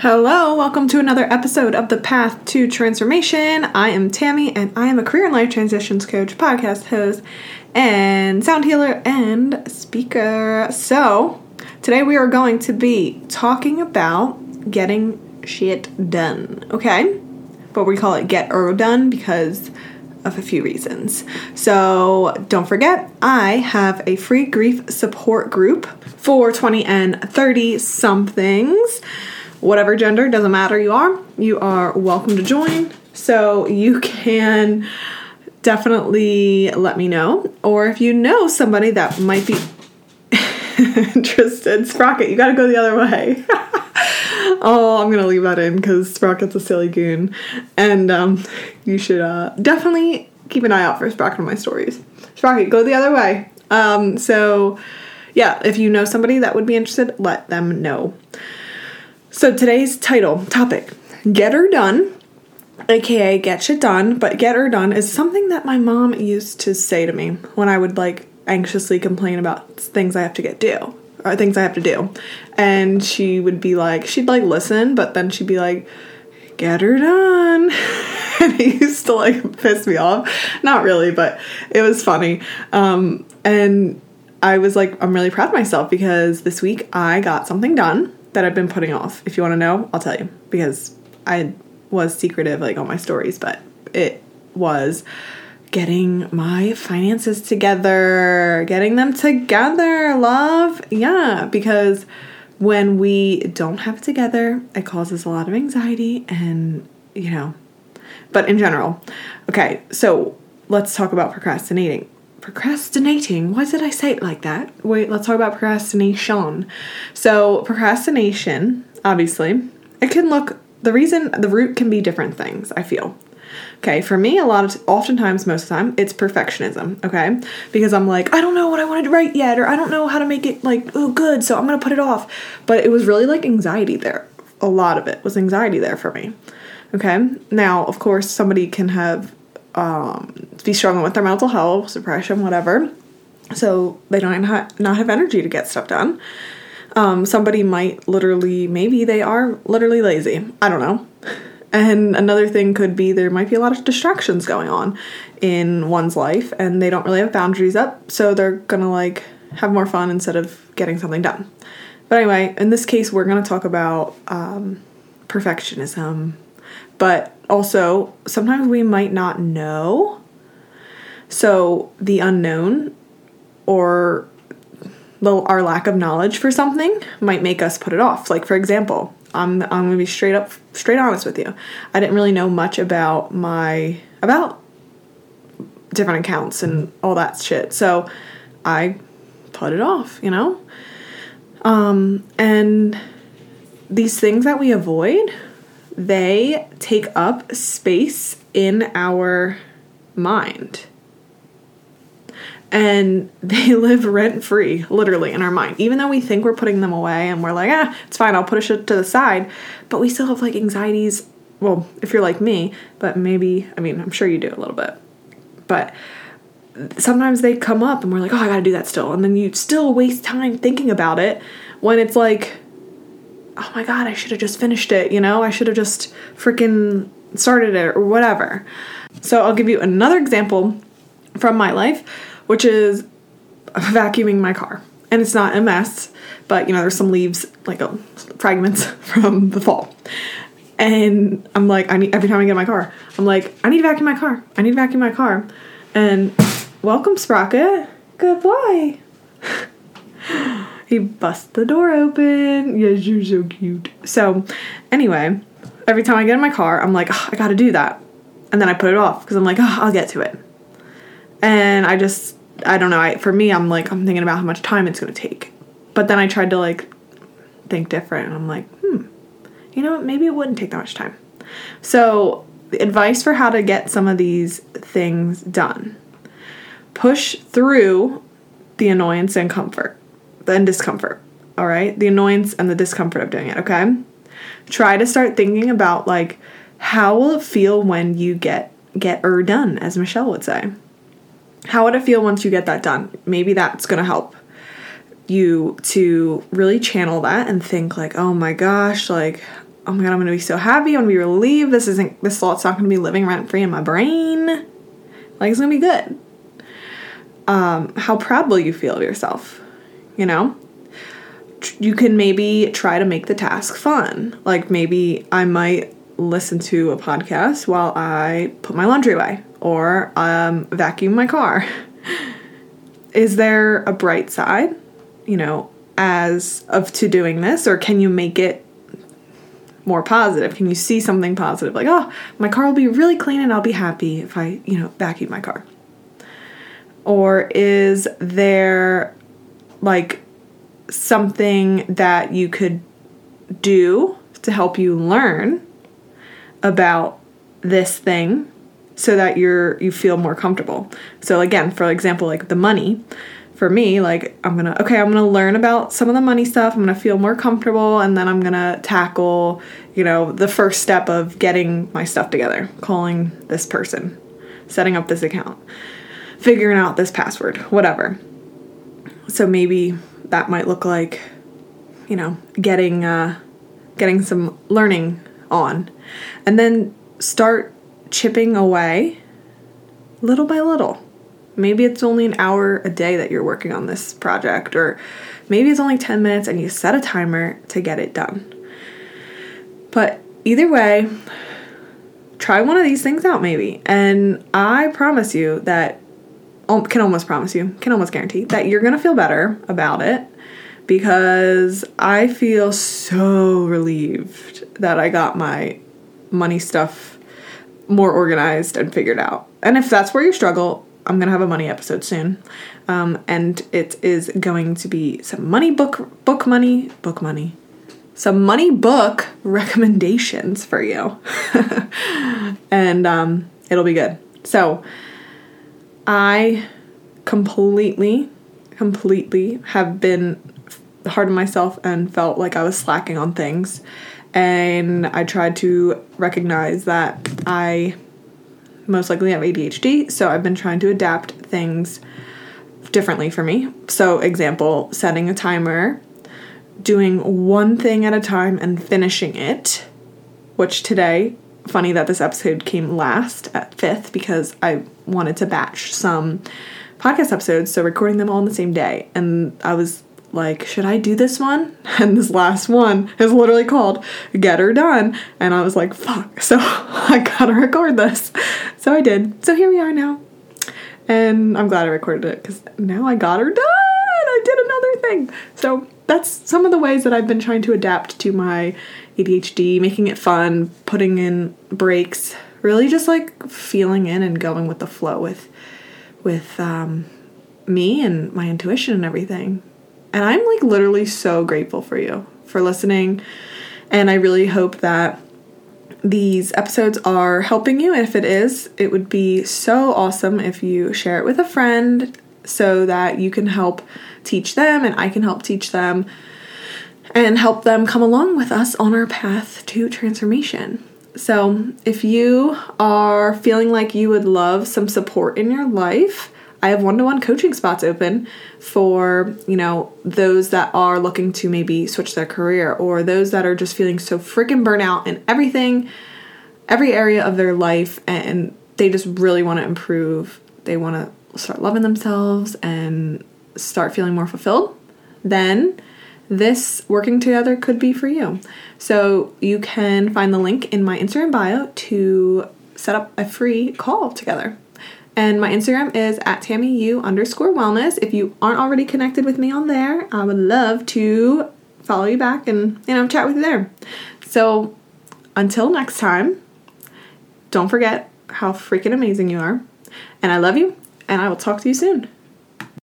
Hello, welcome to another episode of The Path to Transformation. I am Tammy and I am a career and life transitions coach, podcast host, and sound healer and speaker. So, today we are going to be talking about getting shit done, okay? But we call it get er done because of a few reasons. So don't forget, I have a free grief support group for 20 and 30 somethings. Whatever gender, doesn't matter you are, you are welcome to join. So you can definitely let me know. Or if you know somebody that might be interested, Sprocket, you gotta go the other way. oh, I'm gonna leave that in because Sprocket's a silly goon, and um, you should uh, definitely keep an eye out for Sprocket on my stories. Sprocket, go the other way. Um, so yeah, if you know somebody that would be interested, let them know. So today's title topic: Get her done. AKA get shit done, but get her done is something that my mom used to say to me when I would like anxiously complain about things I have to get do or things I have to do. And she would be like, she'd like listen, but then she'd be like, get her done. and it used to like piss me off. Not really, but it was funny. Um, and I was like, I'm really proud of myself because this week I got something done that I've been putting off. If you want to know, I'll tell you because I was secretive like on my stories, but it was getting my finances together, getting them together, love. Yeah, because when we don't have it together, it causes a lot of anxiety and, you know, but in general. Okay, so let's talk about procrastinating. Procrastinating, why did I say it like that? Wait, let's talk about procrastination. So, procrastination, obviously, it can look the reason the root can be different things, I feel. Okay, for me, a lot of oftentimes, most of the time, it's perfectionism. Okay, because I'm like, I don't know what I wanted to write yet, or I don't know how to make it like oh good, so I'm gonna put it off. But it was really like anxiety there. A lot of it was anxiety there for me. Okay, now of course somebody can have um, be struggling with their mental health, depression, whatever, so they don't ha- not have energy to get stuff done. Um, somebody might literally, maybe they are literally lazy. I don't know. And another thing could be there might be a lot of distractions going on in one's life and they don't really have boundaries up, so they're gonna like have more fun instead of getting something done. But anyway, in this case, we're gonna talk about um, perfectionism, but also sometimes we might not know. So the unknown or our lack of knowledge for something might make us put it off. Like for example, I'm I'm gonna be straight up straight honest with you. I didn't really know much about my about different accounts and all that shit. So I put it off, you know? Um and these things that we avoid, they take up space in our mind and they live rent free, literally, in our mind. Even though we think we're putting them away and we're like, ah, it's fine, I'll push it to the side, but we still have like anxieties. Well, if you're like me, but maybe, I mean, I'm sure you do a little bit, but sometimes they come up and we're like, oh, I gotta do that still. And then you still waste time thinking about it when it's like, oh my God, I should have just finished it, you know? I should have just freaking started it or whatever. So I'll give you another example from my life which is vacuuming my car. And it's not a mess, but you know, there's some leaves, like uh, fragments from the fall. And I'm like, I need every time I get in my car, I'm like, I need to vacuum my car. I need to vacuum my car. And welcome, Sprocket. Good boy. he busts the door open. Yes, you're so cute. So, anyway, every time I get in my car, I'm like, oh, I gotta do that. And then I put it off because I'm like, oh, I'll get to it. And I just I don't know. I for me, I'm like I'm thinking about how much time it's gonna take, but then I tried to like think different, and I'm like, hmm, you know, maybe it wouldn't take that much time. So, advice for how to get some of these things done: push through the annoyance and comfort, and discomfort. All right, the annoyance and the discomfort of doing it. Okay, try to start thinking about like how will it feel when you get get er done, as Michelle would say how would it feel once you get that done? Maybe that's going to help you to really channel that and think like, "Oh my gosh, like oh my god, I'm gonna be so happy, I'm gonna be relieved. This isn't this thought's not gonna be living rent free in my brain. Like it's gonna be good. Um, how proud will you feel of yourself? You know? You can maybe try to make the task fun. Like maybe I might listen to a podcast while I put my laundry away or um, vacuum my car. Is there a bright side, you know, as of to doing this, or can you make it more positive? Can you see something positive? Like, oh, my car will be really clean and I'll be happy if I, you know, vacuum my car. Or is there like something that you could do to help you learn about this thing so that you're you feel more comfortable. So again, for example, like the money, for me, like I'm gonna okay, I'm gonna learn about some of the money stuff. I'm gonna feel more comfortable, and then I'm gonna tackle, you know, the first step of getting my stuff together, calling this person, setting up this account, figuring out this password, whatever. So maybe that might look like, you know, getting uh, getting some learning on, and then start chipping away little by little. Maybe it's only an hour a day that you're working on this project, or maybe it's only 10 minutes and you set a timer to get it done. But either way, try one of these things out maybe. And I promise you that, can almost promise you, can almost guarantee that you're gonna feel better about it because I feel so relieved that I got my money stuff more organized and figured out. And if that's where you struggle, I'm gonna have a money episode soon, um, and it is going to be some money book book money book money, some money book recommendations for you, and um, it'll be good. So, I completely, completely have been hard on myself and felt like I was slacking on things and I tried to recognize that I most likely have ADHD, so I've been trying to adapt things differently for me. So, example, setting a timer, doing one thing at a time and finishing it, which today, funny that this episode came last at fifth because I wanted to batch some podcast episodes, so recording them all on the same day. And I was like, should I do this one? And this last one is literally called Get Her Done. And I was like, fuck. So I gotta record this. So I did. So here we are now. And I'm glad I recorded it because now I got her done. I did another thing. So that's some of the ways that I've been trying to adapt to my ADHD, making it fun, putting in breaks, really just like feeling in and going with the flow with with um, me and my intuition and everything. And I'm like literally so grateful for you for listening. And I really hope that these episodes are helping you. And if it is, it would be so awesome if you share it with a friend so that you can help teach them and I can help teach them and help them come along with us on our path to transformation. So, if you are feeling like you would love some support in your life, I have one-to-one coaching spots open for, you know, those that are looking to maybe switch their career or those that are just feeling so freaking burnout in everything, every area of their life and they just really want to improve. They want to start loving themselves and start feeling more fulfilled. Then this working together could be for you. So you can find the link in my Instagram bio to set up a free call together. And my Instagram is at TammyU underscore wellness. If you aren't already connected with me on there, I would love to follow you back and, you know, chat with you there. So until next time, don't forget how freaking amazing you are. And I love you, and I will talk to you soon.